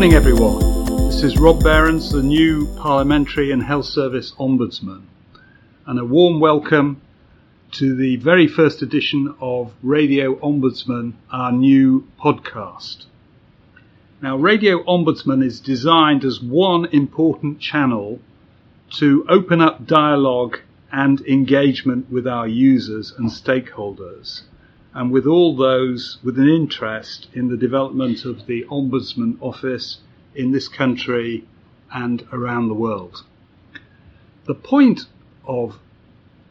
morning, everyone. This is Rob Behrens, the new Parliamentary and Health Service Ombudsman, and a warm welcome to the very first edition of Radio Ombudsman, our new podcast. Now, Radio Ombudsman is designed as one important channel to open up dialogue and engagement with our users and stakeholders, and with all those with an interest in the development of the Ombudsman Office in this country and around the world. The point of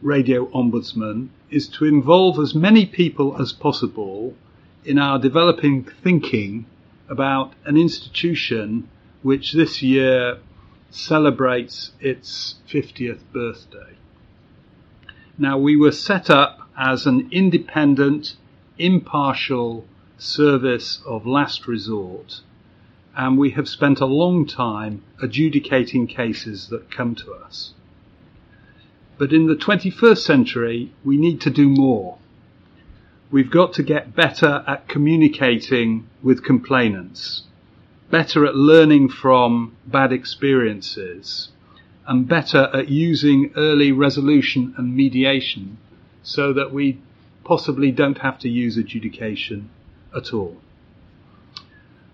Radio Ombudsman is to involve as many people as possible in our developing thinking about an institution which this year celebrates its 50th birthday. Now, we were set up as an independent, impartial service of last resort, and we have spent a long time adjudicating cases that come to us. But in the 21st century, we need to do more. We've got to get better at communicating with complainants, better at learning from bad experiences, and better at using early resolution and mediation so that we possibly don't have to use adjudication at all.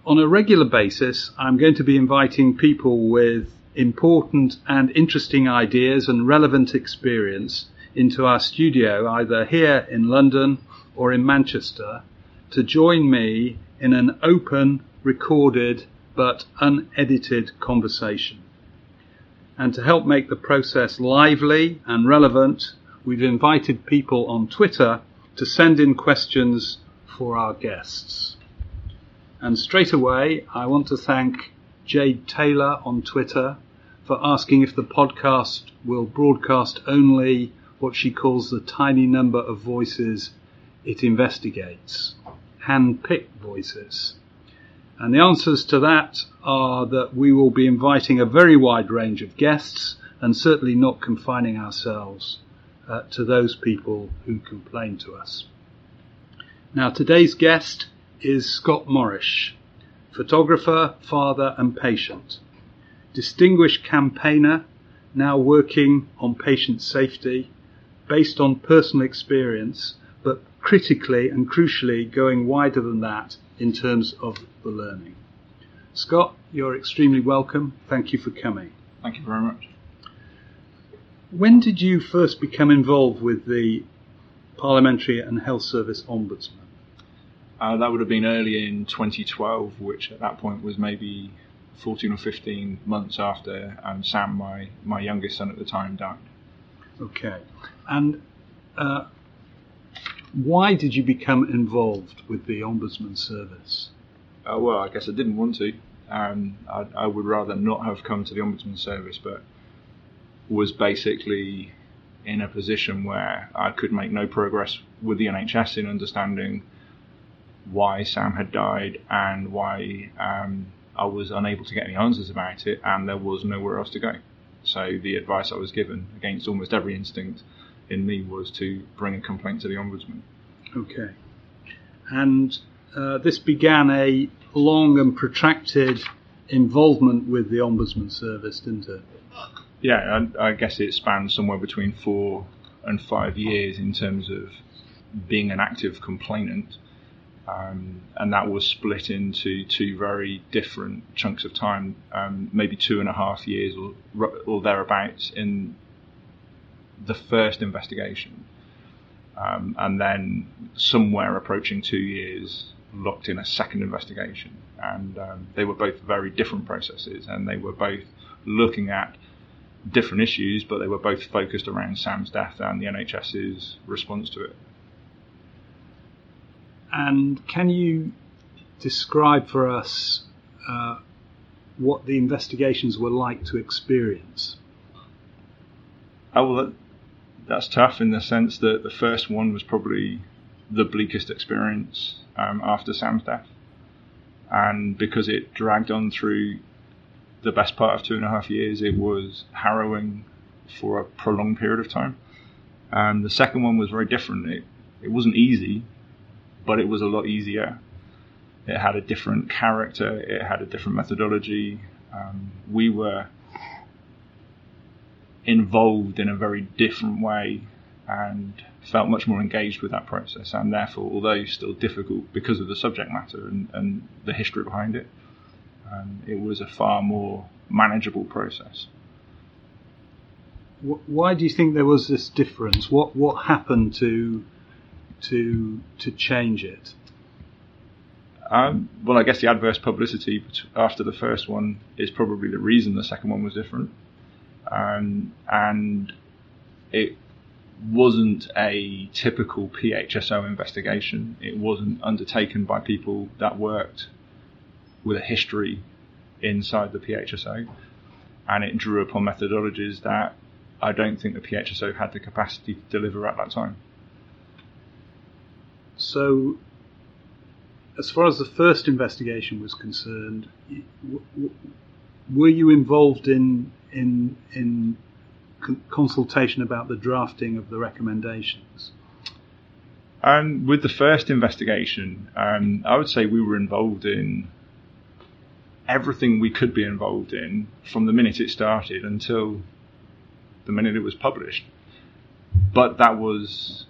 On a regular basis, I'm going to be inviting people with important and interesting ideas and relevant experience into our studio, either here in London or in Manchester, to join me in an open, recorded, but unedited conversation. And to help make the process lively and relevant, we've invited people on Twitter to send in questions for our guests. And straight away, I want to thank Jade Taylor on Twitter for asking if the podcast will broadcast only what she calls the tiny number of voices it investigates, hand-picked voices. And the answers to that are that we will be inviting a very wide range of guests and certainly not confining ourselves uh, to those people who complain to us. Now today's guest is Scott Morrish, photographer, father and patient distinguished campaigner, now working on patient safety based on personal experience, but critically and crucially going wider than that in terms of the learning. Scott, you're extremely welcome. Thank you for coming. Thank you very much. When did you first become involved with the Parliamentary and Health Service Ombudsman? Uh, that would have been early in 2012, which at that point was maybe 14 or 15 months after um, Sam, my, my youngest son at the time, died. Okay. And uh, why did you become involved with the Ombudsman Service? Uh, well, I guess I didn't want to. Um, I, I, would rather not have come to the Ombudsman Service, but was basically in a position where I could make no progress with the NHS in understanding why Sam had died and why um, I was unable to get any answers about it, and there was nowhere else to go. So the advice I was given, against almost every instinct in me, was to bring a complaint to the ombudsman. Okay, and uh, this began a long and protracted involvement with the ombudsman service, didn't it? Yeah, I, I guess it spanned somewhere between four and five years in terms of being an active complainant um, and that was split into two very different chunks of time, um, maybe two and a half years or, or thereabouts in the first investigation, um, and then somewhere approaching two years locked in a second investigation. And um, they were both very different processes, and they were both looking at different issues, but they were both focused around Sam's death and the NHS's response to it. And can you describe for us uh, what the investigations were like to experience? Oh, well, that, that's tough in the sense that the first one was probably the bleakest experience um, after Sam's death. And because it dragged on through the best part of two and a half years, it was harrowing for a prolonged period of time. And the second one was very different. It, it wasn't easy, but it was a lot easier. it had a different character, it had a different methodology. Um, we were involved in a very different way and felt much more engaged with that process, and therefore, although still difficult because of the subject matter and, and the history behind it, um, it was a far more manageable process. Why do you think there was this difference? What what happened to to to change it? Um, well, I guess the adverse publicity after the first one is probably the reason the second one was different, um, and it wasn't a typical PHSO investigation. It wasn't undertaken by people that worked with a history inside the PHSO, and it drew upon methodologies that I don't think the PHSO had the capacity to deliver at that time. So, as far as the first investigation was concerned, were you involved in in in consultation about the drafting of the recommendations? Um, with the first investigation, um, I would say we were involved in everything we could be involved in from the minute it started until the minute it was published. But that was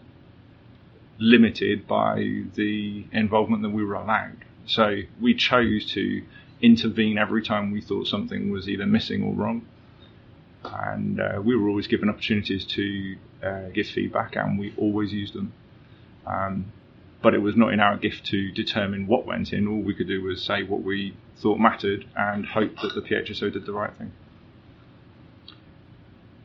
limited by the involvement that we were allowed. So we chose to intervene every time we thought something was either missing or wrong and uh, we were always given opportunities to uh, give feedback, and we always used them. Um, but it was not in our gift to determine what went in. All we could do was say what we thought mattered and hoped that the PHSO did the right thing.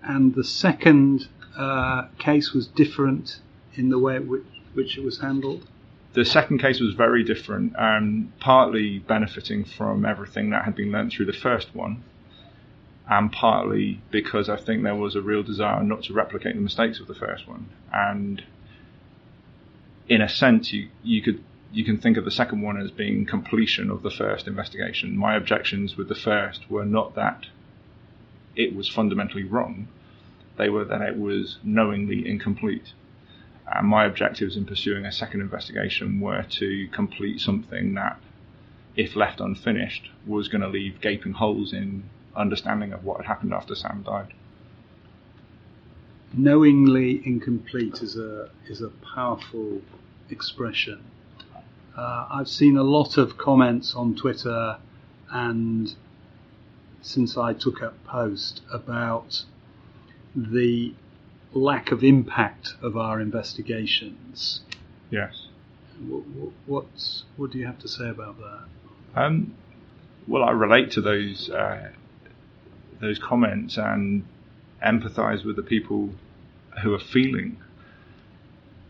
And the second uh, case was different in the way which, which it was handled? The second case was very different, um, partly benefiting from everything that had been learnt through the first one, and partly because I think there was a real desire not to replicate the mistakes of the first one. And in a sense, you you could you can think of the second one as being completion of the first investigation. My objections with the first were not that it was fundamentally wrong; they were that it was knowingly incomplete. And my objectives in pursuing a second investigation were to complete something that, if left unfinished, was going to leave gaping holes in understanding of what had happened after Sam died. Knowingly incomplete is a is a powerful expression. Uh, I've seen a lot of comments on Twitter and since I took up post about the lack of impact of our investigations. Yes. What, what, what do you have to say about that? Um, well, I relate to those uh, those comments and empathise with the people who are feeling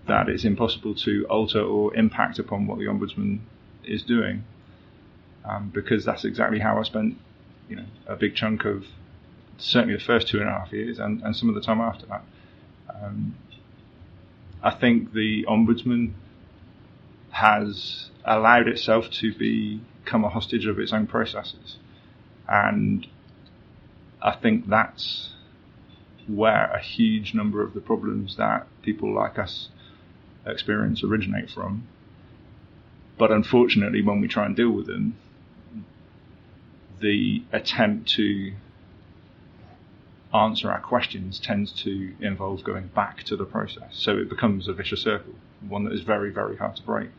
that it's impossible to alter or impact upon what the ombudsman is doing, um, because that's exactly how I spent, you know, a big chunk of certainly the first two and a half years and, and some of the time after that. Um, I think the ombudsman has allowed itself to become a hostage of its own processes, and I think that's where a huge number of the problems that people like us experience originate from. But unfortunately, when we try and deal with them, the attempt to answer our questions tends to involve going back to the process. So it becomes a vicious circle, one that is very, very hard to break.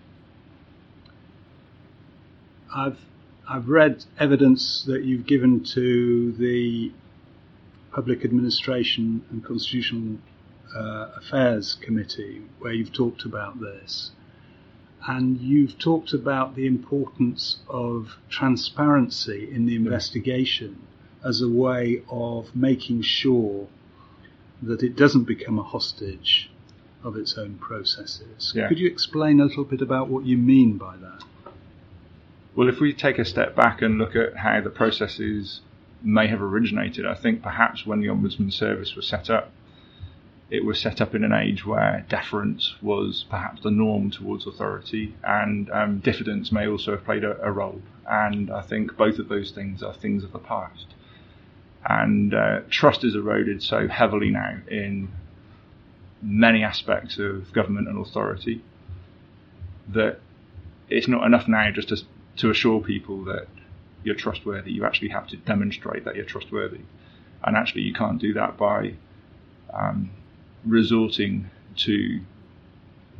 I've I've read evidence that you've given to the Public Administration and Constitutional uh, Affairs Committee, where you've talked about this. And you've talked about the importance of transparency in the investigation as a way of making sure that it doesn't become a hostage of its own processes. Yeah. Could you explain a little bit about what you mean by that? Well, if we take a step back and look at how the processes may have originated, I think perhaps when the Ombudsman Service was set up, it was set up in an age where deference was perhaps the norm towards authority, and um, diffidence may also have played a, a, role. And I think both of those things are things of the past. And uh, trust is eroded so heavily now in many aspects of government and authority that it's not enough now just to to assure people that you're trustworthy, you actually have to demonstrate that you're trustworthy. And actually, you can't do that by um, resorting to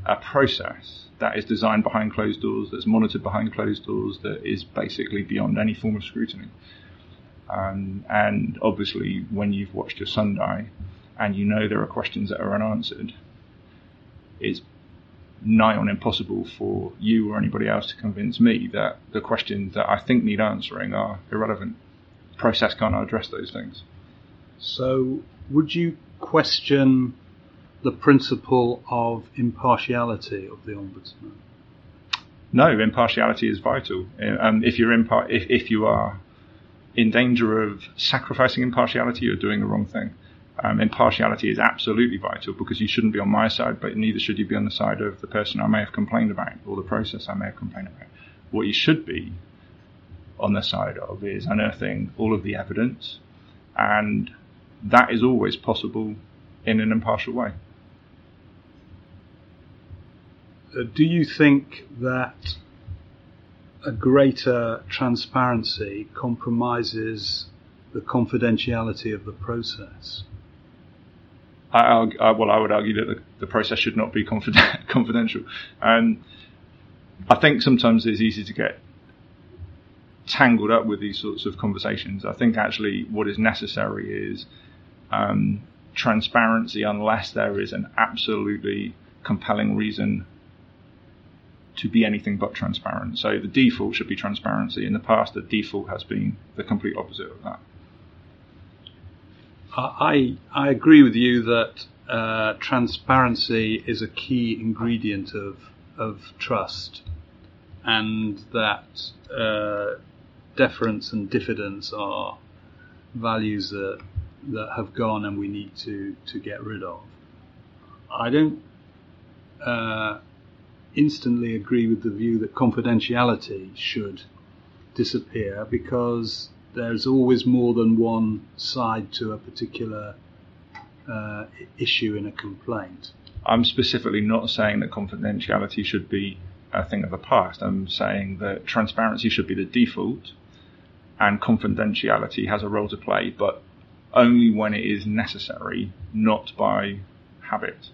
a process that is designed behind closed doors, that's monitored behind closed doors, that is basically beyond any form of scrutiny. Um, and obviously, when you've watched your son die and you know there are questions that are unanswered, it's nigh on impossible for you or anybody else to convince me that the questions that I think need answering are irrelevant. Process can't address those things. So, would you question the principle of impartiality of the ombudsman? No, impartiality is vital. Um, if you're impar- if, if you are in danger of sacrificing impartiality, you're doing the wrong thing. Um, impartiality is absolutely vital because you shouldn't be on my side, but neither should you be on the side of the person I may have complained about or the process I may have complained about. What you should be on the side of is unearthing all of the evidence, and that is always possible in an impartial way. Uh, do you think that a greater transparency compromises the confidentiality of the process? I, I, well, I would argue that the, the process should not be confident, confidential. And I think sometimes it's easy to get tangled up with these sorts of conversations. I think actually what is necessary is um, transparency unless there is an absolutely compelling reason to be anything but transparent. So the default should be transparency. In the past, the default has been the complete opposite of that. I I agree with you that uh, transparency is a key ingredient of of trust, and that uh, deference and diffidence are values that that have gone and we need to to get rid of. I don't uh, instantly agree with the view that confidentiality should disappear because there's always more than one side to a particular uh, issue in a complaint. I'm specifically not saying that confidentiality should be a thing of the past. I'm saying that transparency should be the default and confidentiality has a role to play, but only when it is necessary, not by habit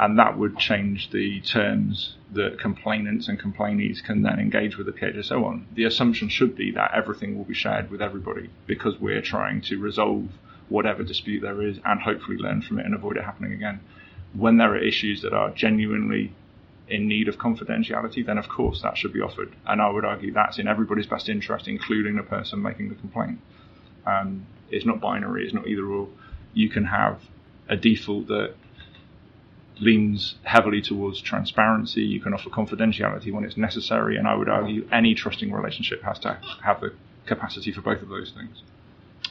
and that would change the terms that complainants and complainees can then engage with the PHSO on. The assumption should be that everything will be shared with everybody because we're trying to resolve whatever dispute there is and hopefully learn from it and avoid it happening again. When there are issues that are genuinely in need of confidentiality, then of course that should be offered. And I would argue that's in everybody's best interest, including the person making the complaint. Um, it's not binary, it's not either or. You can have a default that leans heavily towards transparency. You can offer confidentiality when it's necessary, and I would argue any trusting relationship has to have the capacity for both of those things.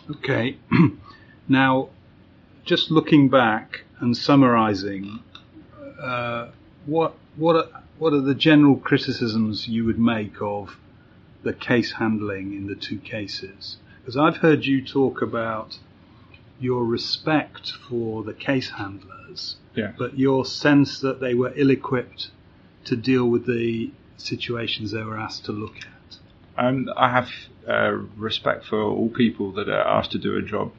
Okay. now, just looking back and summarising, uh, what what are, what are the general criticisms you would make of the case handling in the two cases? Because I've heard you talk about your respect for the case handlers yeah. but your sense that they were ill-equipped to deal with the situations they were asked to look at. And I have uh, respect for all people that are asked to do a job,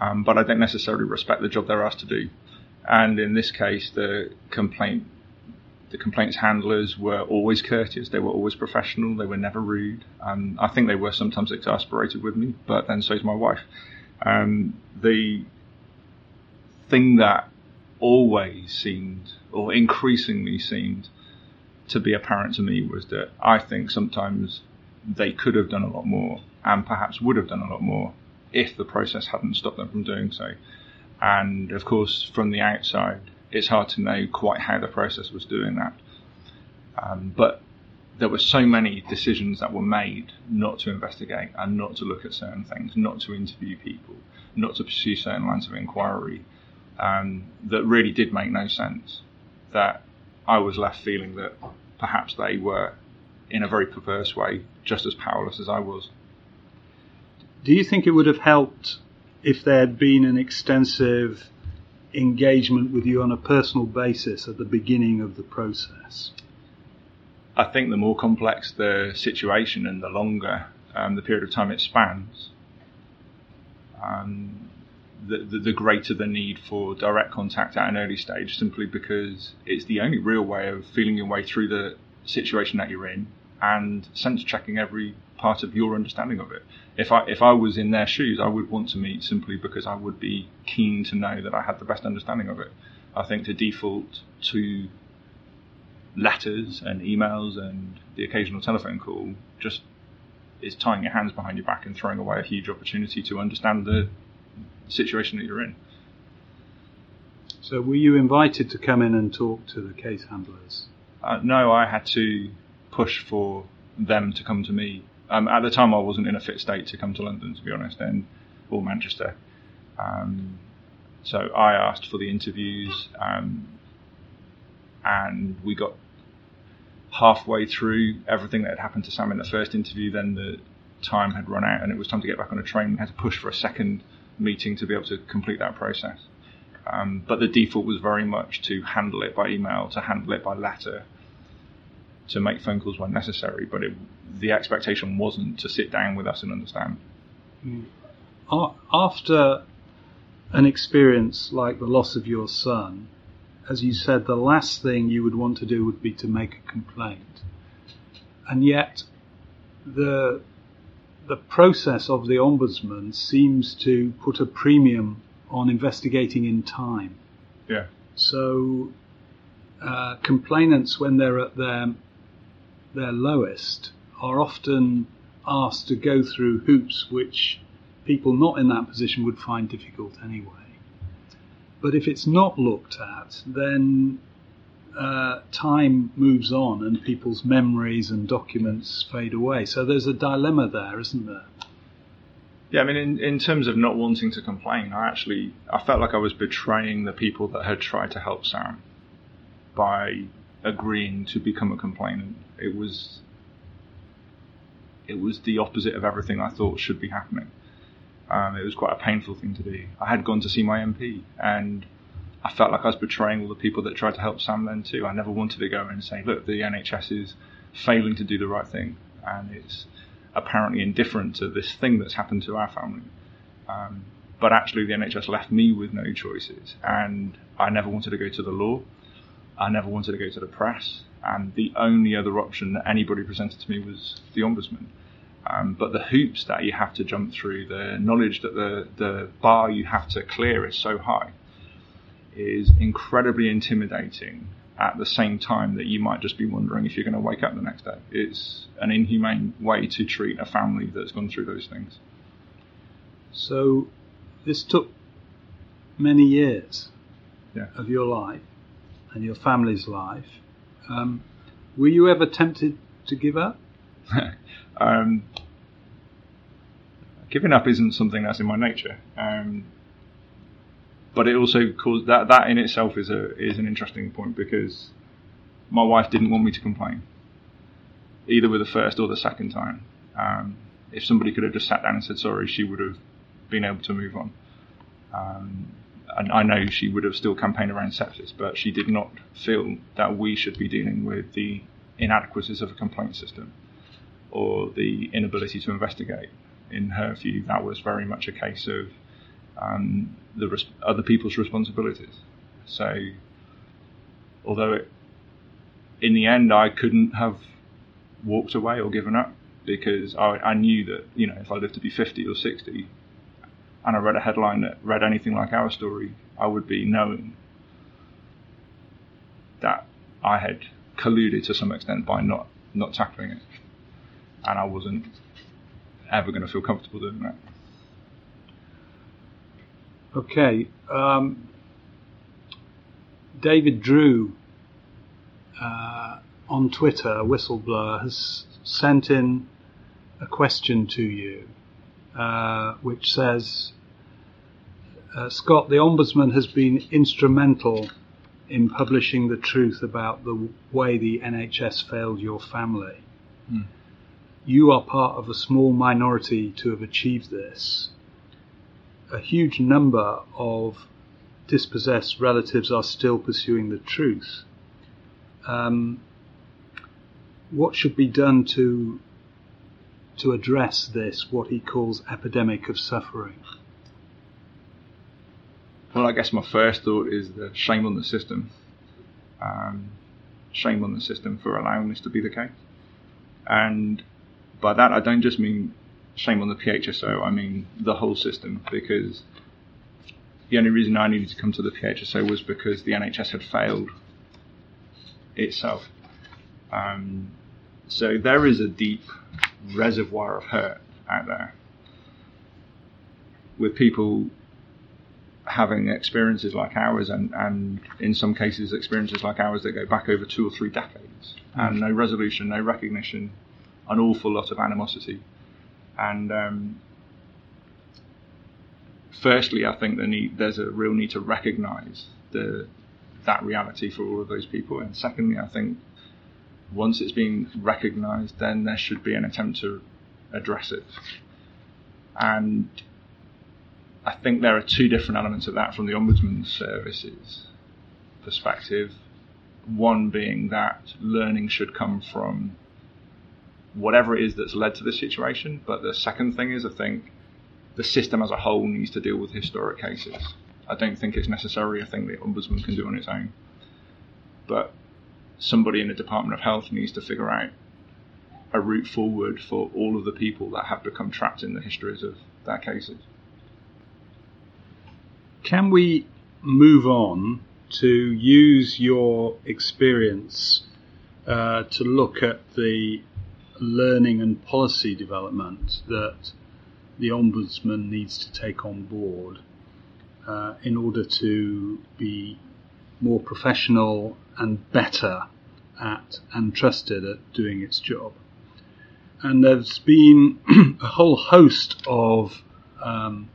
um, but I don't necessarily respect the job they're asked to do. And in this case, the complaint, the complaints handlers were always courteous. They were always professional. They were never rude. Um, I think they were sometimes exasperated with me, but then so is my wife. Um, the thing that always seemed, or increasingly seemed, to be apparent to me was that I think sometimes they could have done a lot more and perhaps would have done a lot more if the process hadn't stopped them from doing so. And of course, from the outside, it's hard to know quite how the process was doing that. Um, but there were so many decisions that were made not to investigate and not to look at certain things, not to interview people, not to pursue certain lines of inquiry, um, that really did make no sense. That I was left feeling that perhaps they were, in a very perverse way, just as powerless as I was. Do you think it would have helped if there had been an extensive engagement with you on a personal basis at the beginning of the process? I think the more complex the situation and the longer um, the period of time it spans, um, the, the, the, greater the need for direct contact at an early stage, simply because it's the only real way of feeling your way through the situation that you're in and sense checking every part of your understanding of it. If I if I was in their shoes, I would want to meet simply because I would be keen to know that I had the best understanding of it. I think to default to letters and emails and the occasional telephone call just is tying your hands behind your back and throwing away a huge opportunity to understand the situation that you're in. So, were you invited to come in and talk to the case handlers? Uh, no, I had to push for them to come to me. Um, at the time, I wasn't in a fit state to come to London, to be honest, and or Manchester. Um, so I asked for the interviews, um, and we got halfway through everything that had happened to Sam in the first interview. Then the time had run out, and it was time to get back on a train. We had to push for a second meeting to be able to complete that process. Um, but the default was very much to handle it by email, to handle it by letter, to make phone calls when necessary. But it, the expectation wasn't to sit down with us and understand. Mm. After an experience like the loss of your son, as you said, the last thing you would want to do would be to make a complaint. And yet, the the process of the ombudsman seems to put a premium on investigating in time. Yeah. So, uh, complainants, when they're at their their lowest, are often asked to go through hoops which people not in that position would find difficult anyway. But if it's not looked at, then uh, time moves on and people's memories and documents fade away. So there's a dilemma there, isn't there? Yeah, I mean, in, in terms of not wanting to complain, I actually I felt like I was betraying the people that had tried to help Sam by agreeing to become a complainant. It was it was the opposite of everything I thought should be happening. Um, it was quite a painful thing to do. I had gone to see my MP, and I felt like I was betraying all the people that tried to help Sam then too. I never wanted to go and say, look, the NHS is failing to do the right thing, and it's apparently indifferent to this thing that's happened to our family. Um, but actually, the NHS left me with no choices, and I never wanted to go to the law. I never wanted to go to the press, and the only other option that anybody presented to me was the ombudsman. Um, but the hoops that you have to jump through, the knowledge that the, the bar you have to clear is so high, is incredibly intimidating at the same time that you might just be wondering if you're going to wake up the next day. It's an inhumane way to treat a family that's gone through those things. So, this took many years yeah. of your life and your family's life. Um, were you ever tempted to give up? Um, giving up isn't something that's in my nature. Um, but it also caused that that in itself is a is an interesting point because my wife didn't want me to complain either with the first or the second time. Um, if somebody could have just sat down and said sorry, she would have been able to move on. Um, and I know she would have still campaigned around sepsis, but she did not feel that we should be dealing with the inadequacies of a complaint system or the inability to investigate. In her view, that was very much a case of um, the res- other people's responsibilities. So, although it, in the end I couldn't have walked away or given up because I, I knew that you know if I lived to be 50 or 60 and I read a headline that read anything like our story, I would be knowing that I had colluded to some extent by not not tackling it and I wasn't ever going to feel comfortable doing that. Okay. Um, David Drew uh, on Twitter, a whistleblower, has sent in a question to you, uh, which says, uh, Scott, the Ombudsman has been instrumental in publishing the truth about the way the NHS failed your family. Hmm you are part of a small minority to have achieved this. A huge number of dispossessed relatives are still pursuing the truth. Um, what should be done to to address this, what he calls epidemic of suffering? Well, I guess my first thought is the shame on the system. Um, shame on the system for allowing this to be the case. And by that, I don't just mean shame on the PHSO, I mean the whole system, because the only reason I needed to come to the PHSO was because the NHS had failed itself. Um, so there is a deep reservoir of hurt out there with people having experiences like ours and, and in some cases experiences like ours that go back over two or three decades. And no resolution, no recognition, an awful lot of animosity. And um, firstly, I think the need, there's a real need to recognise the that reality for all of those people. And secondly, I think once it's been recognised, then there should be an attempt to address it. And I think there are two different elements of that from the Ombudsman Service's perspective. One being that learning should come from whatever it is that's led to this situation. But the second thing is, I think the system as a whole needs to deal with historic cases. I don't think it's necessarily a thing the Ombudsman can do on its own. But somebody in the Department of Health needs to figure out a route forward for all of the people that have become trapped in the histories of their cases. Can we move on to use your experience uh, to look at the learning and policy development that the Ombudsman needs to take on board uh, in order to be more professional and better at and trusted at doing its job. And there's been a whole host of um,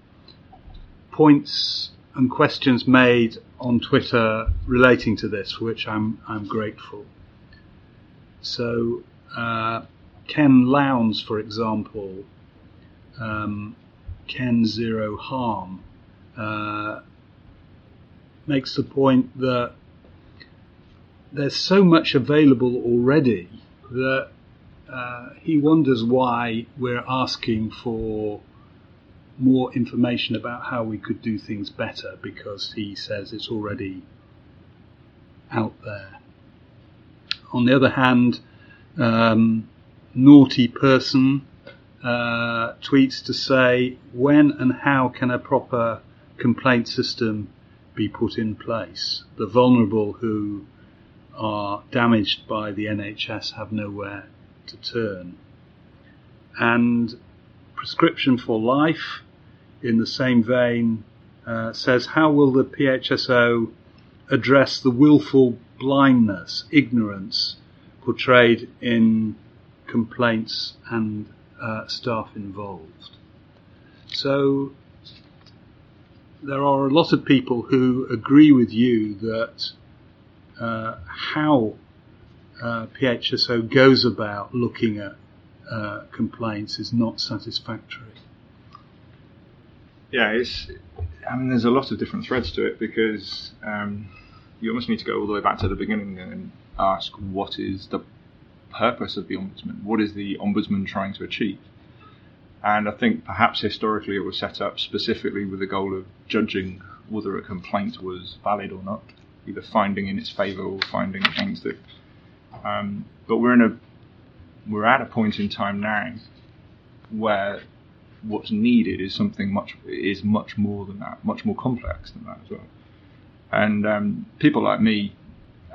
points and questions made on Twitter relating to this, for which I'm I'm grateful. So uh, Ken Lowndes, for example, um, Ken Zero Harm, uh, makes the point that there's so much available already that uh, he wonders why we're asking for more information about how we could do things better because he says it's already out there. On the other hand, um, naughty person uh, tweets to say when and how can a proper complaint system be put in place? The vulnerable who are damaged by the NHS have nowhere to turn. And prescription for life, in the same vein, uh, says how will the PHSO address the willful blindness, ignorance portrayed in complaints and uh, staff involved. So there are a lot of people who agree with you that uh, how uh, PHSO goes about looking at uh, complaints is not satisfactory. Yeah, it's. I mean, there's a lot of different threads to it because um, you almost need to go all the way back to the beginning and ask what is the purpose of the ombudsman? What is the ombudsman trying to achieve? And I think perhaps historically it was set up specifically with the goal of judging whether a complaint was valid or not, either finding in its favour or finding against it. Um, but we're in a we're at a point in time now where what's needed is something much is much more than that, much more complex than that as well. And um, people like me,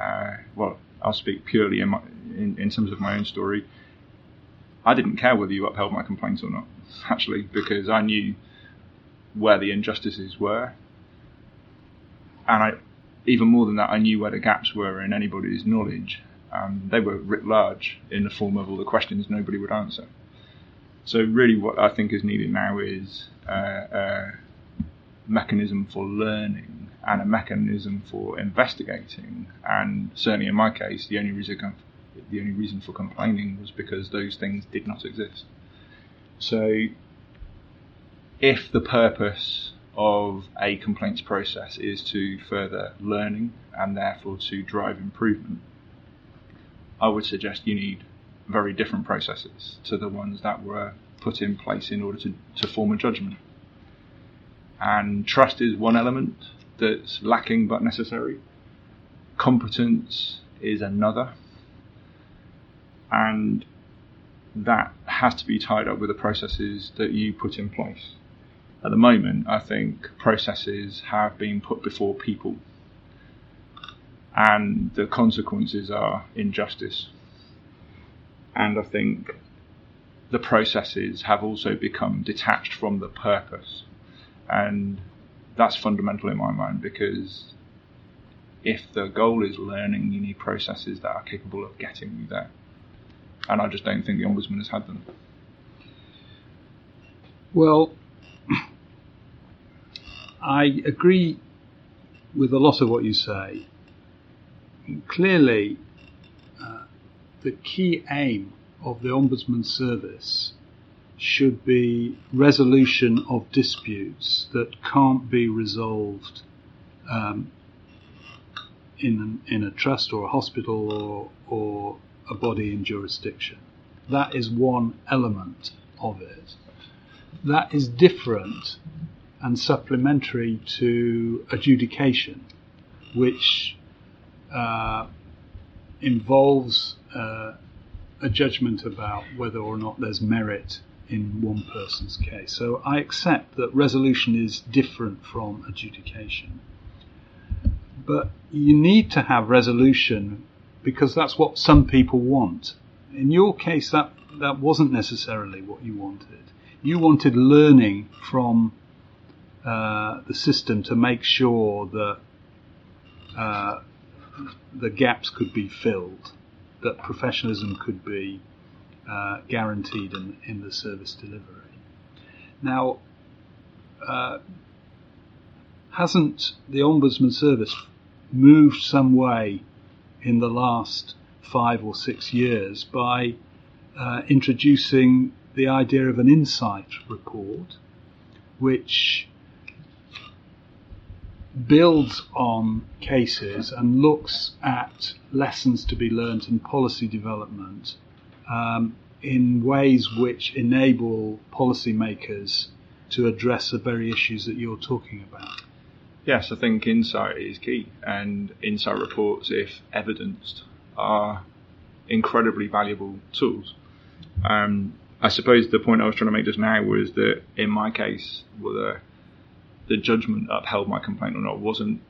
uh, well, I'll speak purely in, my, in, in terms of my own story. I didn't care whether you upheld my complaints or not, actually, because I knew where the injustices were, and I, even more than that, I knew where the gaps were in anybody's knowledge. Um, they were writ large in the form of all the questions nobody would answer. So really, what I think is needed now is uh, a mechanism for learning and a mechanism for investigating. And certainly in my case, the only reason the only reason for complaining was because those things did not exist. So, if the purpose of a complaints process is to further learning and therefore to drive improvement, I would suggest you need very different processes to the ones that were put in place in order to, to form a judgment. And trust is one element that's lacking but necessary. Competence is another. And that has to be tied up with the processes that you put in place. At the moment, I think processes have been put before people, and the consequences are injustice. And I think the processes have also become detached from the purpose. And that's fundamental in my mind because if the goal is learning, you need processes that are capable of getting you there. And I just don't think the Ombudsman has had them. Well, I agree with a lot of what you say. Clearly, uh, the key aim of the Ombudsman Service should be resolution of disputes that can't be resolved um, in, in a trust or a hospital or, or a body in jurisdiction. That is one element of it. That is different and supplementary to adjudication, which uh, involves uh, a judgment about whether or not there's merit in one person's case. So I accept that resolution is different from adjudication. But you need to have resolution because that's what some people want. In your case, that, that wasn't necessarily what you wanted. You wanted learning from uh, the system to make sure that uh, the gaps could be filled that professionalism could be uh, guaranteed in, in the service delivery. Now, uh, hasn't the Ombudsman Service moved some way in the last five or six years by uh, introducing the idea of an insight report, which builds on cases and looks at lessons to be learned in policy development um, in ways which enable policymakers to address the very issues that you're talking about. Yes, I think insight is key, and insight reports, if evidenced, are incredibly valuable tools. Um, I suppose the point I was trying to make just now was that in my case, whether the judgment upheld my complaint or not wasn't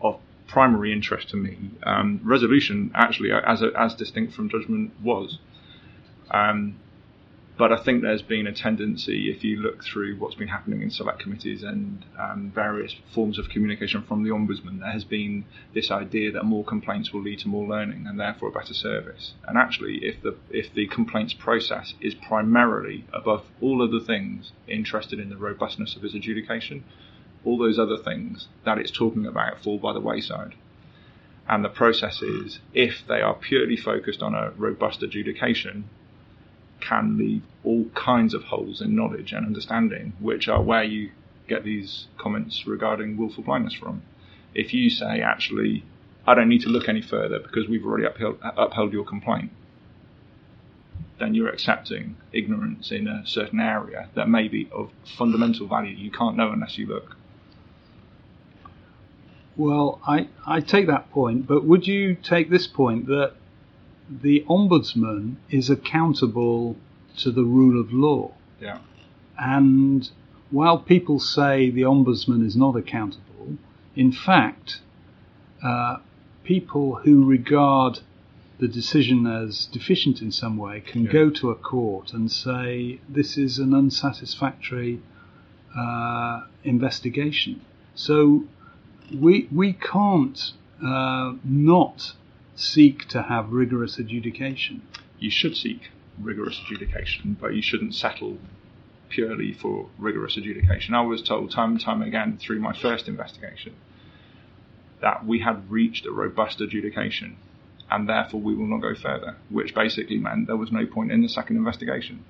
of primary interest to me. Um, resolution, actually, as a, as distinct from judgment, was. Um, but I think there's been a tendency, if you look through what's been happening in select committees and um, various forms of communication from the ombudsman, there has been this idea that more complaints will lead to more learning and therefore a better service. And actually, if the if the complaints process is primarily above all other things interested in the robustness of its adjudication, all those other things that it's talking about fall by the wayside. And the process is, if they are purely focused on a robust adjudication, can leave all kinds of holes in knowledge and understanding, which are where you get these comments regarding willful blindness from. If you say, actually, I don't need to look any further because we've already upheld, upheld your complaint, then you're accepting ignorance in a certain area that may be of fundamental value. You can't know unless you look. Well, I, I take that point, but would you take this point that the ombudsman is accountable to the rule of law. Yeah. And while people say the ombudsman is not accountable, in fact, uh, people who regard the decision as deficient in some way can yeah. go to a court and say this is an unsatisfactory uh, investigation. So we we can't uh, not seek to have rigorous adjudication. You should seek rigorous adjudication, but you shouldn't settle purely for rigorous adjudication. I was told time and time again through my first investigation that we had reached a robust adjudication and therefore we will not go further, which basically meant there was no point in the second investigation.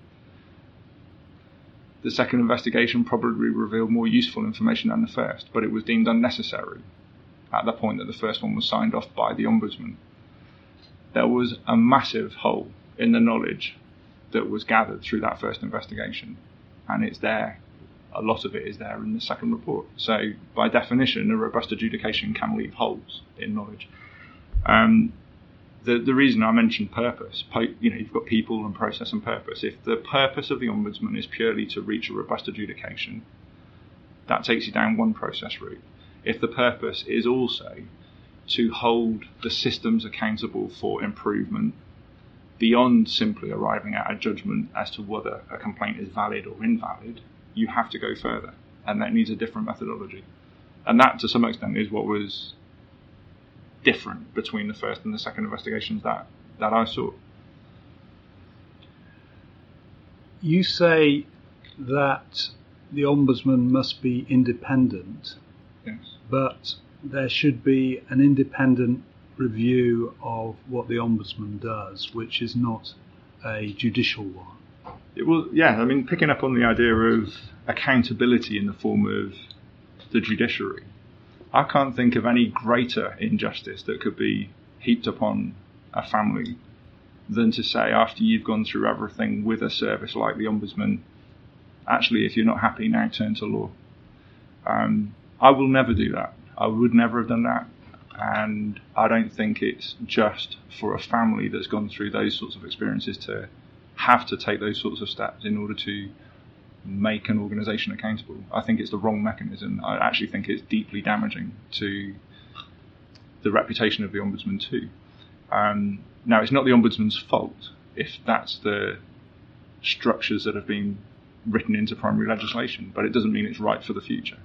The second investigation probably revealed more useful information than the first, but it was deemed unnecessary at the point that the first one was signed off by the Ombudsman there was a massive hole in the knowledge that was gathered through that first investigation, and it's there. A lot of it is there in the second report. So, by definition, a robust adjudication can leave holes in knowledge. Um, the the reason I mentioned purpose, you know, you've got people and process and purpose. If the purpose of the ombudsman is purely to reach a robust adjudication, that takes you down one process route. If the purpose is also to hold the systems accountable for improvement beyond simply arriving at a judgment as to whether a complaint is valid or invalid, you have to go further, and that needs a different methodology. And that, to some extent, is what was different between the first and the second investigations that, that I saw. You say that the ombudsman must be independent. Yes. But there should be an independent review of what the ombudsman does, which is not a judicial one. It will, yeah. I mean, picking up on the idea of accountability in the form of the judiciary, I can't think of any greater injustice that could be heaped upon a family than to say after you've gone through everything with a service like the ombudsman, actually, if you're not happy, now turn to law. Um, I will never do that. I would never have done that. And I don't think it's just for a family that's gone through those sorts of experiences to have to take those sorts of steps in order to make an organisation accountable. I think it's the wrong mechanism. I actually think it's deeply damaging to the reputation of the ombudsman too. Um, now, it's not the ombudsman's fault if that's the structures that have been written into primary legislation, but it doesn't mean it's right for the future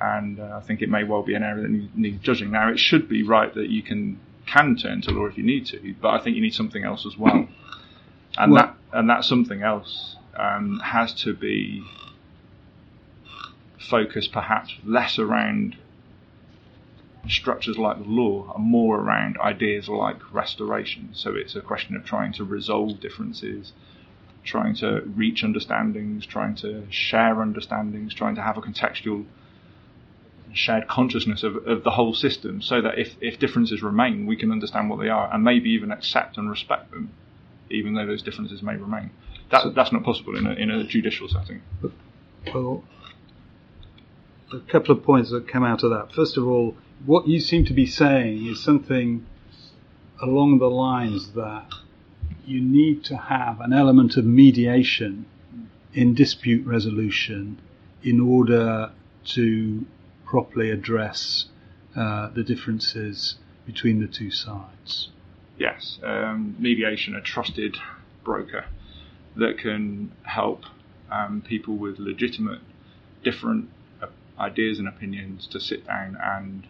and uh, I think it may well be an area that needs, needs judging. Now, it should be right that you can can turn to law if you need to, but I think you need something else as well, and well, that and that something else um, has to be focused perhaps less around structures like the law and more around ideas like restoration. So it's a question of trying to resolve differences, trying to reach understandings, trying to share understandings, trying to have a contextual shared consciousness of, of the whole system so that if, if differences remain, we can understand what they are and maybe even accept and respect them, even though those differences may remain. That, so, that's not possible in a, in a judicial setting. Well, a couple of points that come out of that. First of all, what you seem to be saying is something along the lines that you need to have an element of mediation in dispute resolution in order to properly address uh, the differences between the two sides. Yes, um, mediation, a trusted broker that can help um, people with legitimate, different ideas and opinions to sit down and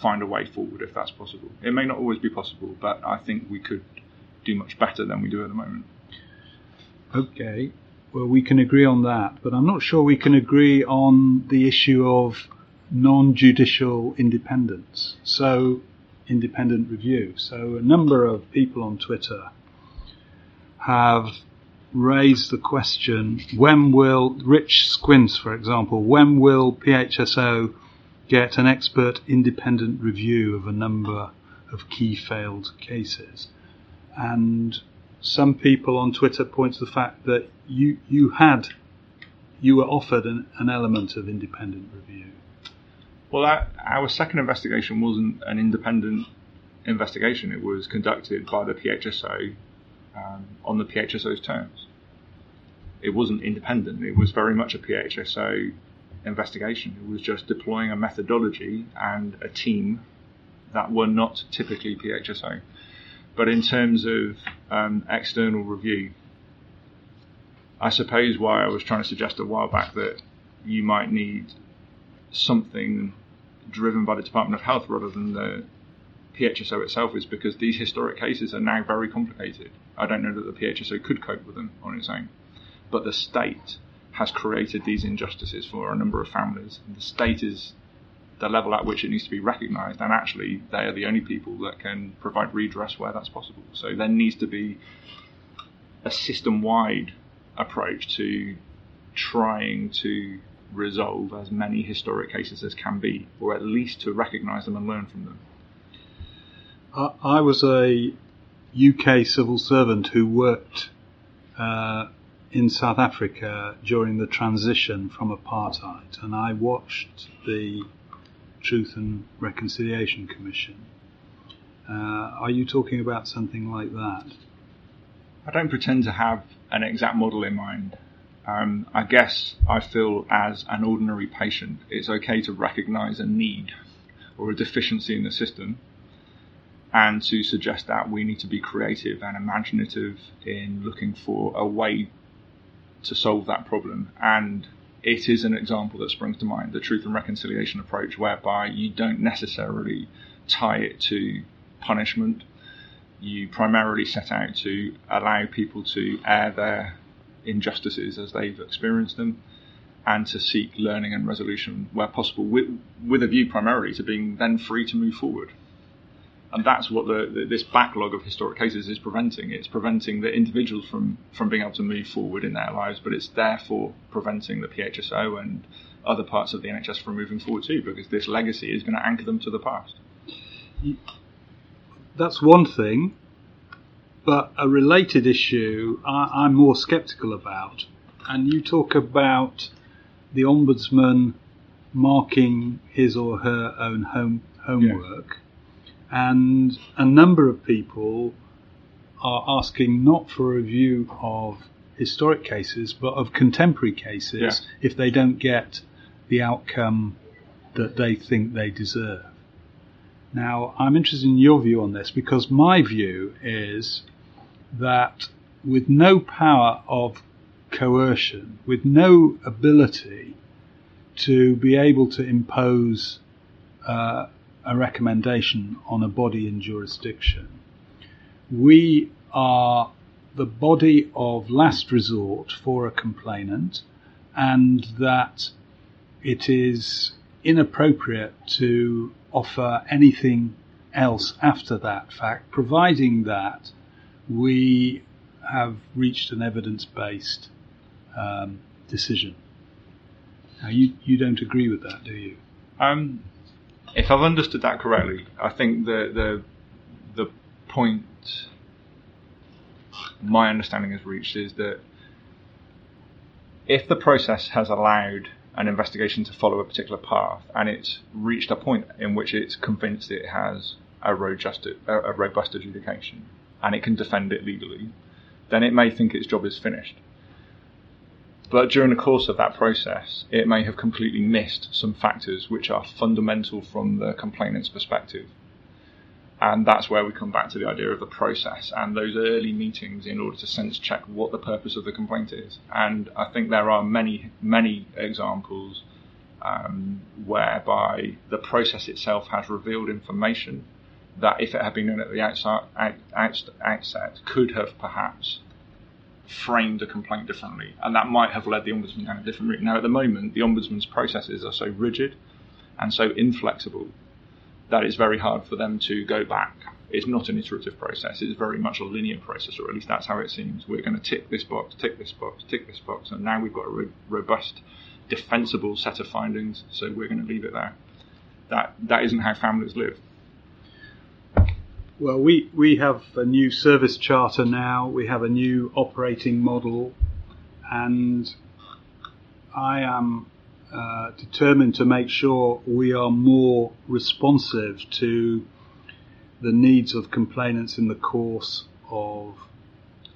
find a way forward if that's possible. It may not always be possible, but I think we could do much better than we do at the moment. Okay, well, we can agree on that, but I'm not sure we can agree on the issue of non-judicial independence. So independent review. So a number of people on Twitter have raised the question, when will, Rich Squints for example, when will PHSO get an expert independent review of a number of key failed cases? And some people on Twitter point to the fact that you, you had, you were offered an, an element of independent review. Well, that, our second investigation wasn't an independent investigation. It was conducted by the PHSO um, on the PHSO's terms. It wasn't independent. It was very much a PHSO investigation. It was just deploying a methodology and a team that were not typically PHSO. But in terms of um, external review, I suppose why I was trying to suggest a while back that you might need something driven by the Department of Health rather than the PHSO itself is because these historic cases are now very complicated. I don't know that the PHSO could cope with them on its own. But the state has created these injustices for a number of families. The state is the level at which it needs to be recognised, and actually, they are the only people that can provide redress where that's possible. So there needs to be a system wide approach to trying to resolve as many historic cases as can be, or at least to recognise them and learn from them. I, I was a UK civil servant who worked uh, in South Africa during the transition from apartheid, and I watched the Truth and Reconciliation Commission. Uh, are you talking about something like that? I don't pretend to have an exact model in mind. Um, I guess I feel as an ordinary patient, it's okay to recognize a need or a deficiency in the system and to suggest that we need to be creative and imaginative in looking for a way to solve that problem. And it is an example that springs to mind the truth and reconciliation approach, whereby you don't necessarily tie it to punishment. You primarily set out to allow people to air their injustices as they've experienced them and to seek learning and resolution where possible with, with a view primarily to being then free to move forward and that's what the, the, this backlog of historic cases is preventing. It's preventing the individuals from from being able to move forward in their lives, but it's therefore preventing the PHSO and other parts of the NHS from moving forward too, because this legacy is going to anchor them to the past. That's one thing, but a related issue I, I'm more sceptical about, and you talk about the ombudsman marking his or her own home homework. Yeah and a number of people are asking not for a review of historic cases, but of contemporary cases yeah. if they don't get the outcome that they think they deserve. Now, I'm interested in your view on this because my view is that with no power of coercion, with no ability to be able to impose uh, a recommendation on a body in jurisdiction. We are the body of last resort for a complainant, and that it is inappropriate to offer anything else after that fact, providing that we have reached an evidence based um, decision. Now, you, you don't agree with that, do you? Um, if I've understood that correctly, I think the the the point my understanding has reached is that if the process has allowed an investigation to follow a particular path and it's reached a point in which it's convinced it has a robust, a robust adjudication and it can defend it legally, then it may think its job is finished. But during the course of that process, it may have completely missed some factors which are fundamental from the complainant's perspective. And that's where we come back to the idea of the process and those early meetings in order to sense check what the purpose of the complaint is. And I think there are many, many examples um, whereby the process itself has revealed information that, if it had been known at the outset, outset could have perhaps framed a complaint differently, and that might have led the ombudsman down a different route. Now, at the moment, the ombudsman's processes are so rigid and so inflexible that it's very hard for them to go back. It's not an iterative process, it's very much a linear process, or at least that's how it seems. We're going to tick this box, tick this box, tick this box, and now we've got a ro- robust, defensible set of findings, so we're going to leave it there. That, that isn't how families live. Well, we, we have a new service charter now, we have a new operating model, and I am uh, determined to make sure we are more responsive to the needs of complainants in the course of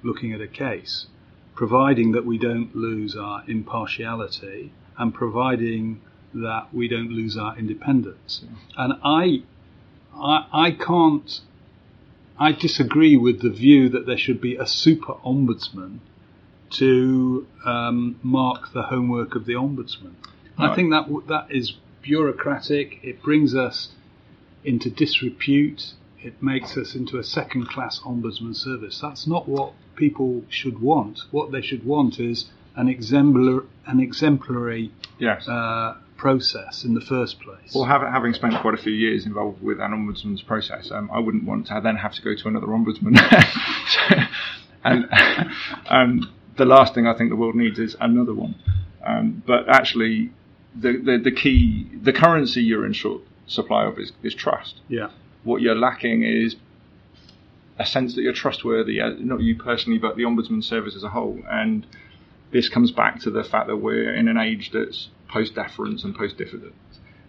looking at a case, providing that we don't lose our impartiality and providing that we don't lose our independence. And I, I, I can't I disagree with the view that there should be a super ombudsman to um, mark the homework of the ombudsman. Right. I think that that is bureaucratic. It brings us into disrepute. It makes us into a second-class ombudsman service. That's not what people should want. What they should want is an exemplar, an exemplary yes. uh, process in the first place. Well, having spent quite a few years involved with an ombudsman's process, um, I wouldn't want to then have to go to another ombudsman. so, and um, the last thing I think the world needs is another one. Um, but actually, the, the, the key, the currency you're in short supply of is, is trust. Yeah. What you're lacking is a sense that you're trustworthy, uh, not you personally, but the ombudsman service as a whole. And this comes back to the fact that we're in an age that's post deference and post diffidence.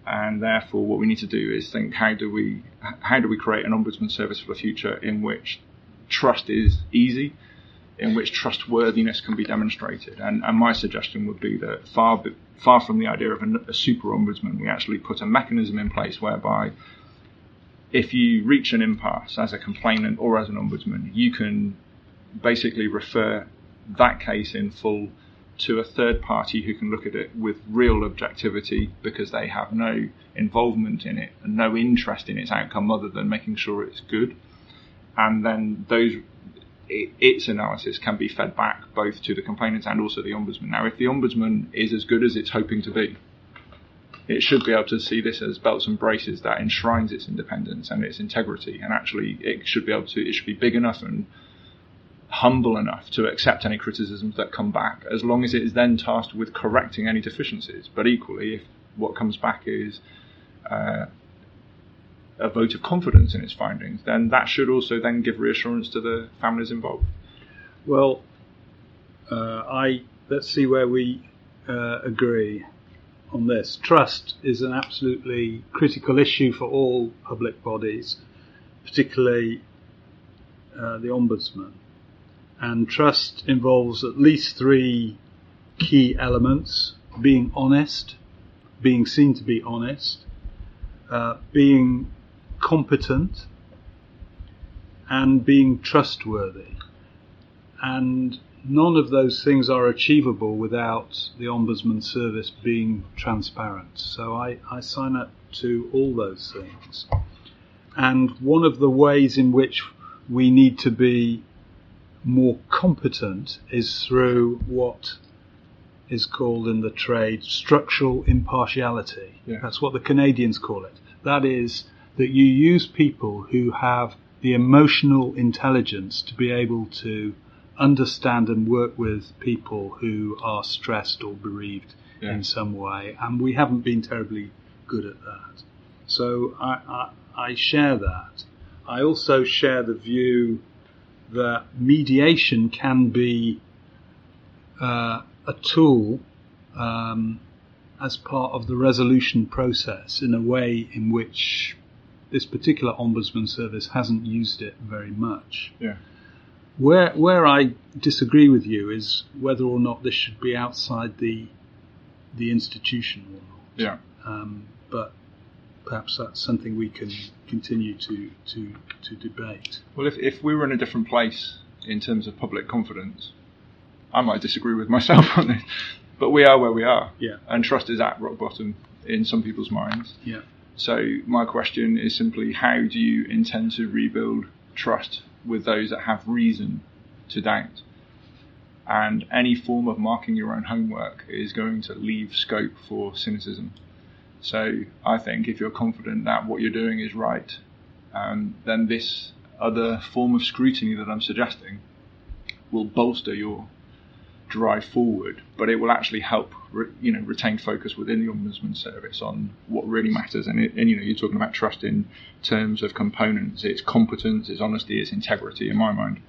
And therefore, what we need to do is think: how do we how do we create an ombudsman service for the future in which trust is easy, in which trustworthiness can be demonstrated? And, and my suggestion would be that far far from the idea of a, a super ombudsman, we actually put a mechanism in place whereby if you reach an impasse as a complainant or as an ombudsman, you can basically refer that case in full to a third party who can look at it with real objectivity because they have no involvement in it and no interest in its outcome other than making sure it's good. And then those its analysis can be fed back both to the complainants and also the ombudsman. Now, if the ombudsman is as good as it's hoping to be, it should be able to see this as belts and braces that enshrines its independence and its integrity. And actually, it should be able to, it should be big enough and humble enough to accept any criticisms that come back, as long as it is then tasked with correcting any deficiencies. But equally, if what comes back is uh, a vote of confidence in its findings, then that should also then give reassurance to the families involved. Well, uh, I let's see where we uh, agree on this. Trust is an absolutely critical issue for all public bodies, particularly uh, the Ombudsman. And trust involves at least three key elements being honest, being seen to be honest, uh, being competent, and being trustworthy. And none of those things are achievable without the Ombudsman service being transparent. So I, I sign up to all those things. And one of the ways in which we need to be more competent is through what is called in the trade structural impartiality. Yeah. That's what the Canadians call it. That is that you use people who have the emotional intelligence to be able to understand and work with people who are stressed or bereaved Yeah. in some way, and we haven't been terribly good at that. So I, I, I share that. I also share the view that mediation can be uh, a tool um, as part of the resolution process in a way in which this particular ombudsman service hasn't used it very much. Yeah. Where where I disagree with you is whether or not this should be outside the the institution or not. Yeah. Um, but perhaps that's something we can continue to to, to debate. Well, if, if we were in a different place in terms of public confidence, I might disagree with myself on this, but we are where we are. Yeah. And trust is at rock bottom in some people's minds. Yeah. So my question is simply, how do you intend to rebuild trust with those that have reason to doubt? And any form of marking your own homework is going to leave scope for cynicism. So I think if you're confident that what you're doing is right, um, then this other form of scrutiny that I'm suggesting will bolster your drive forward, but it will actually help, re- you know, retain focus within the ombudsman service on what really matters. And, it, and you know, you're talking about trust in terms of components. It's competence, it's honesty, it's integrity. In my mind,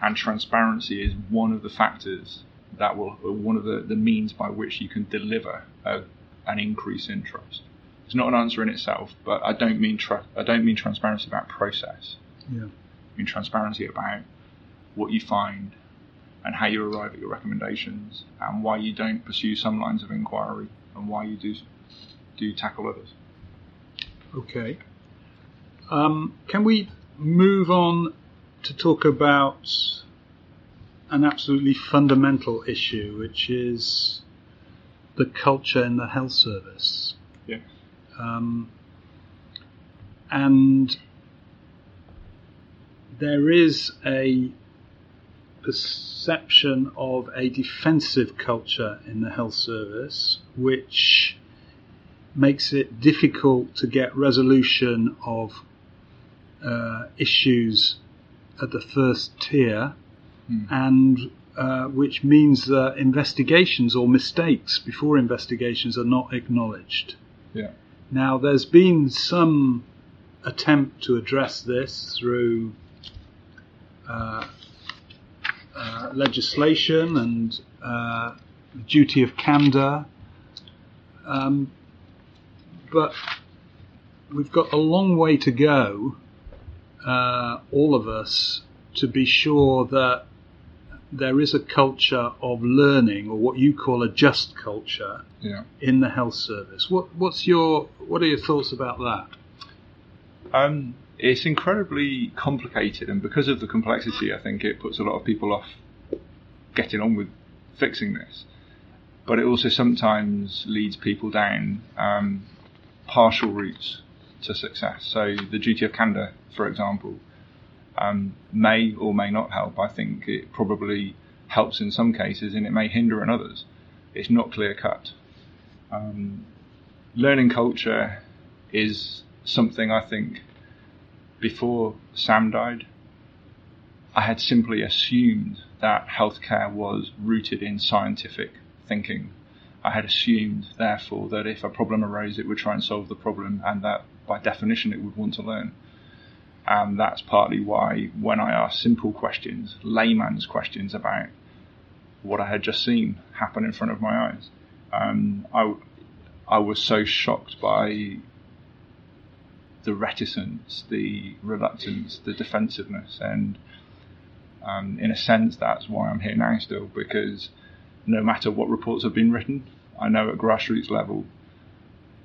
and transparency is one of the factors that will, or one of the, the means by which you can deliver a, an increase in trust. It's not an answer in itself, but I don't mean trust. I don't mean transparency about process. Yeah. I mean transparency about what you find and how you arrive at your recommendations and why you don't pursue some lines of inquiry and why you do do tackle others. Okay. Um, can we move on to talk about an absolutely fundamental issue, which is the culture in the health service? Yeah. Um, and there is a perception of a defensive culture in the health service, which makes it difficult to get resolution of uh, issues at the first tier, Hmm. and uh, which means that investigations or mistakes before investigations are not acknowledged. Yeah. Now, there's been some attempt to address this through uh, uh, legislation and uh, the duty of candour. Um, but we've got a long way to go, uh, all of us, to be sure that there is a culture of learning, or what you call a just culture, Yeah. in the health service. What, what's your what are your thoughts about that? Um, it's incredibly complicated, and because of the complexity, I think it puts a lot of people off getting on with fixing this. But it also sometimes leads people down um, partial routes to success. So the duty of candour, for example, um, may or may not help. I think it probably helps in some cases, and it may hinder in others. It's not clear cut. Um, learning culture is something I think before Sam died, I had simply assumed that healthcare was rooted in scientific thinking. I had assumed, therefore, that if a problem arose, it would try and solve the problem, and that by definition it would want to learn. And that's partly why, when I asked simple questions, layman's questions about what I had just seen happen in front of my eyes, um, I, I was so shocked by the reticence, the reluctance, the defensiveness, and um, in a sense, that's why I'm here now still. Because no matter what reports have been written, I know at grassroots level,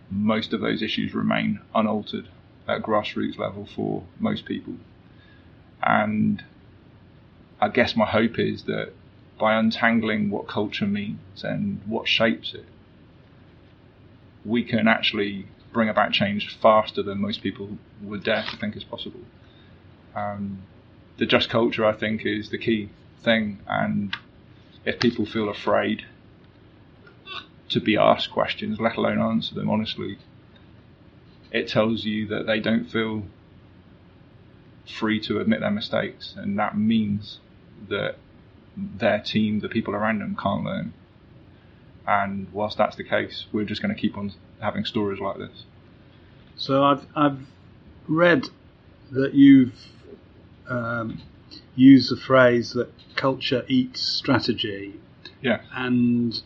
most of those issues remain unaltered at grassroots level for most people. And I guess my hope is that by untangling what culture means and what shapes it, we can actually bring about change faster than most people would dare to think is possible. Um, the just culture, I think, is the key thing, and if people feel afraid to be asked questions, let alone answer them honestly, it tells you that they don't feel free to admit their mistakes, and that means that their team, the people around them, can't learn. And whilst that's the case, we're just going to keep on having stories like this. So I've I've read that you've um, used the phrase that culture eats strategy, Yeah. and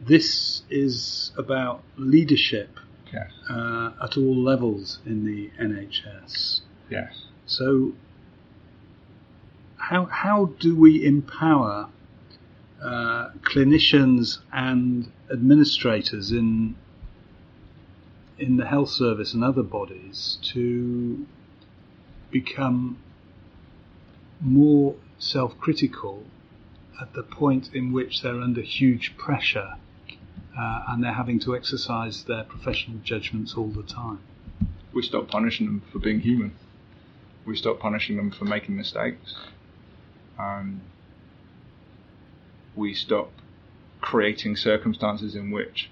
this is about leadership Yes. uh, at all levels in the NHS. Yes. So how how do we empower uh, clinicians and administrators in in the health service and other bodies to become more self-critical at the point in which they're under huge pressure uh, and they're having to exercise their professional judgments all the time. We stop punishing them for being human. We stop punishing them for making mistakes. Um, we stop creating circumstances in which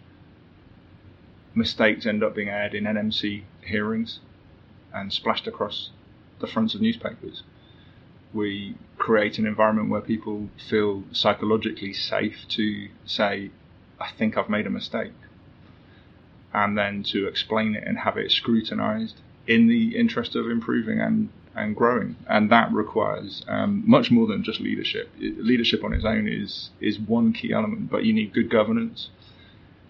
mistakes end up being aired in NMC hearings and splashed across the fronts of newspapers. We create an environment where people feel psychologically safe to say, I think I've made a mistake. And then to explain it and have it scrutinized in the interest of improving and, and growing. And that requires um, much more than just leadership. Leadership on its own is, is one key element, but you need good governance,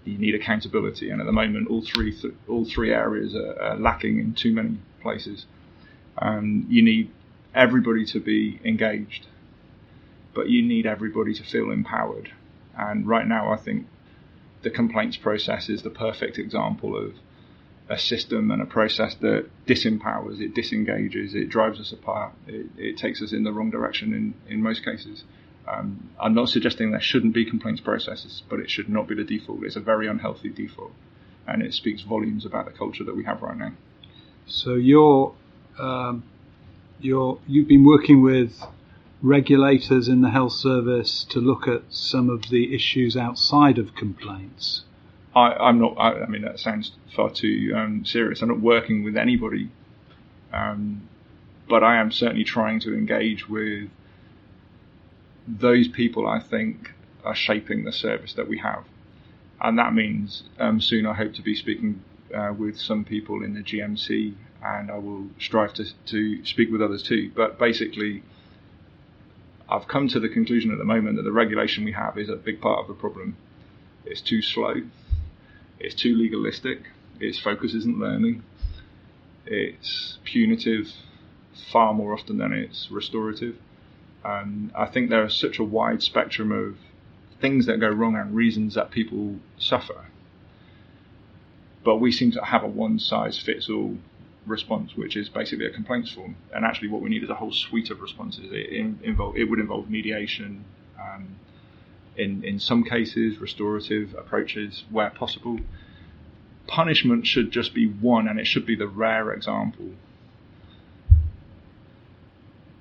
you need accountability. And at the moment, all three, th- all three areas are, are lacking in too many places. Um, you need everybody to be engaged, but you need everybody to feel empowered. And right now, I think the complaints process is the perfect example of a system and a process that disempowers, it disengages, it drives us apart, it, it takes us in the wrong direction in, in most cases. Um, I'm not suggesting there shouldn't be complaints processes, but it should not be the default. It's a very unhealthy default, and it speaks volumes about the culture that we have right now. So you're, um, you're, you've been working with regulators in the health service to look at some of the issues outside of complaints. I, I'm not. I, I mean, that sounds far too um, serious. I'm not working with anybody, um, but I am certainly trying to engage with those people. I think are shaping the service that we have, and that means um, soon I hope to be speaking uh, with some people in the GMC, and I will strive to to speak with others too. But basically, I've come to the conclusion at the moment that the regulation we have is a big part of the problem. It's too slow, it's too legalistic, its focus isn't learning, it's punitive far more often than it's restorative. And I think there is such a wide spectrum of things that go wrong and reasons that people suffer. But we seem to have a one size fits all response, which is basically a complaints form. And actually, what we need is a whole suite of responses. It, involve, it would involve mediation, um, in, in some cases, restorative approaches where possible. Punishment should just be one, and it should be the rare example.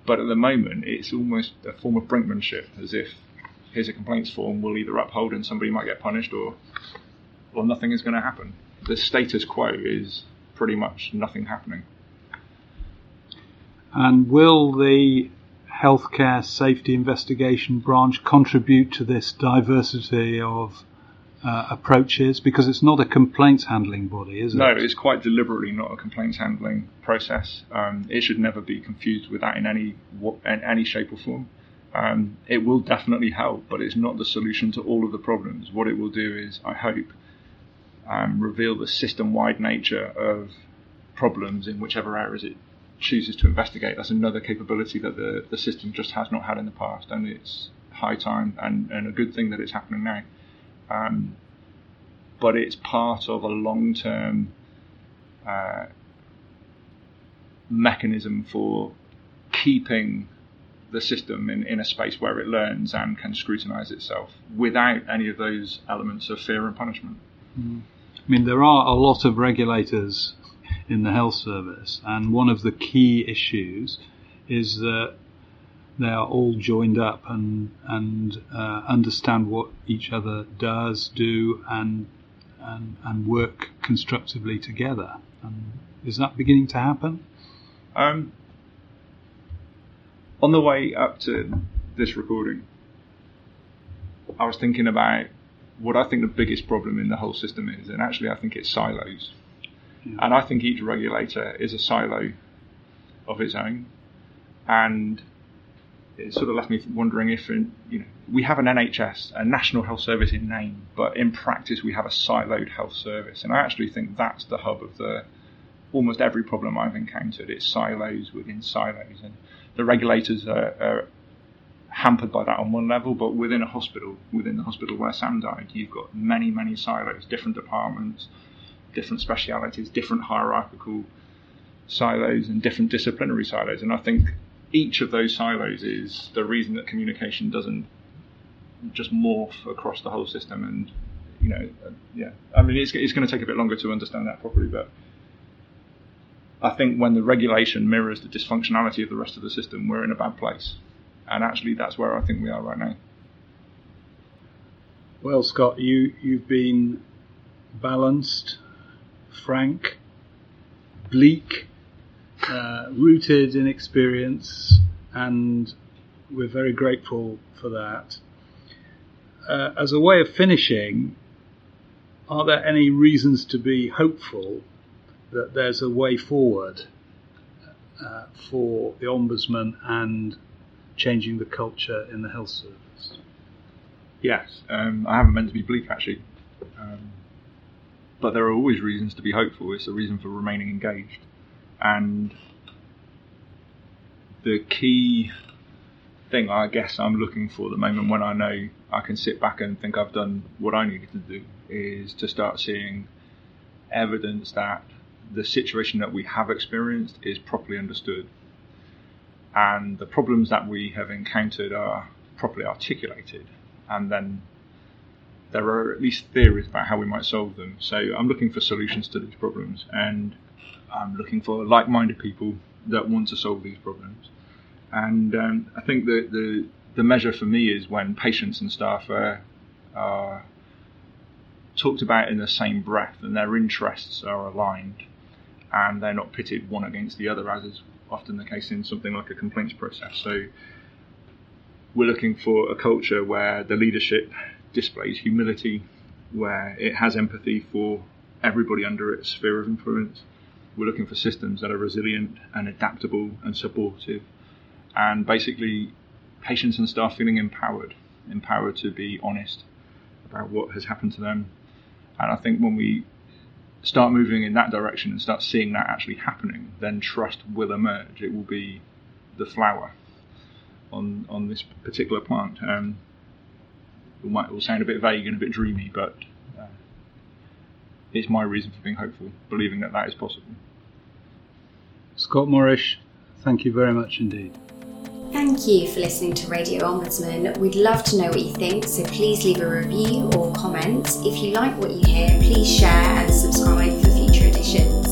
But at the moment, it's almost a form of brinkmanship, as if here's a complaints form, we'll either uphold and somebody might get punished, or or nothing is going to happen. The status quo is pretty much nothing happening. And will the healthcare safety investigation branch contribute to this diversity of uh, approaches? Because it's not a complaints handling body, is it? No, it's quite deliberately not a complaints handling process. Um, it should never be confused with that in any in any shape or form. Um, it will definitely help, but it's not the solution to all of the problems. What it will do is, I hope, um, reveal the system-wide nature of problems in whichever areas it chooses to investigate. That's another capability that the, the system just has not had in the past, and it's high time and, and a good thing that it's happening now. Um, but it's part of a long-term uh, mechanism for keeping the system in, in a space where it learns and can scrutinize itself without any of those elements of fear and punishment. Mm. I mean, there are a lot of regulators in the health service, and one of the key issues is that they are all joined up and and uh, understand what each other does, do, and and and work constructively together. And is that beginning to happen? Um, on the way up to this recording, I was thinking about what I think the biggest problem in the whole system is, and actually I think it's silos. And I think each regulator is a silo of its own, and it sort of left me wondering if, in, you know, we have an NHS, a National Health Service in name, but in practice we have a siloed health service, and I actually think that's the hub of the almost every problem I've encountered. It's silos within silos, and the regulators are, are hampered by that on one level, but within a hospital, within the hospital where Sam died, you've got many, many silos, different departments, different specialities, different hierarchical silos, and different disciplinary silos. And I think each of those silos is the reason that communication doesn't just morph across the whole system. And you know, uh, yeah, I mean, it's, it's going to take a bit longer to understand that properly, but. I think when the regulation mirrors the dysfunctionality of the rest of the system, we're in a bad place. And actually, that's where I think we are right now. Well, Scott, you, you've been balanced, frank, bleak, uh, rooted in experience, and we're very grateful for that. Uh, as a way of finishing, are there any reasons to be hopeful that there's a way forward uh, for the Ombudsman and changing the culture in the health service? Yes, um, I haven't meant to be bleak actually, um, but there are always reasons to be hopeful. It's a reason for remaining engaged, and the key thing I guess I'm looking for at the moment when I know I can sit back and think I've done what I needed to do is to start seeing evidence that the situation that we have experienced is properly understood. And the problems that we have encountered are properly articulated, and then there are at least theories about how we might solve them. So I'm looking for solutions to these problems, and I'm looking for like-minded people that want to solve these problems. And um, I think that the the measure for me is when patients and staff are, are talked about in the same breath, and their interests are aligned, and they're not pitted one against the other, as is often the case in something like a complaints process. So we're looking for a culture where the leadership displays humility, where it has empathy for everybody under its sphere of influence. We're looking for systems that are resilient and adaptable and supportive, and basically patients and staff feeling empowered, empowered to be honest about what has happened to them. And I think when we start moving in that direction and start seeing that actually happening, then trust will emerge. It will be the flower on on this particular plant. Um, it might all sound a bit vague and a bit dreamy, but uh, it's my reason for being hopeful, believing that that is possible. Scott Morrish, thank you very much indeed. Thank you for listening to Radio Ombudsman. We'd love to know what you think, so please leave a review or comment. If you like what you hear, please share and subscribe for future editions.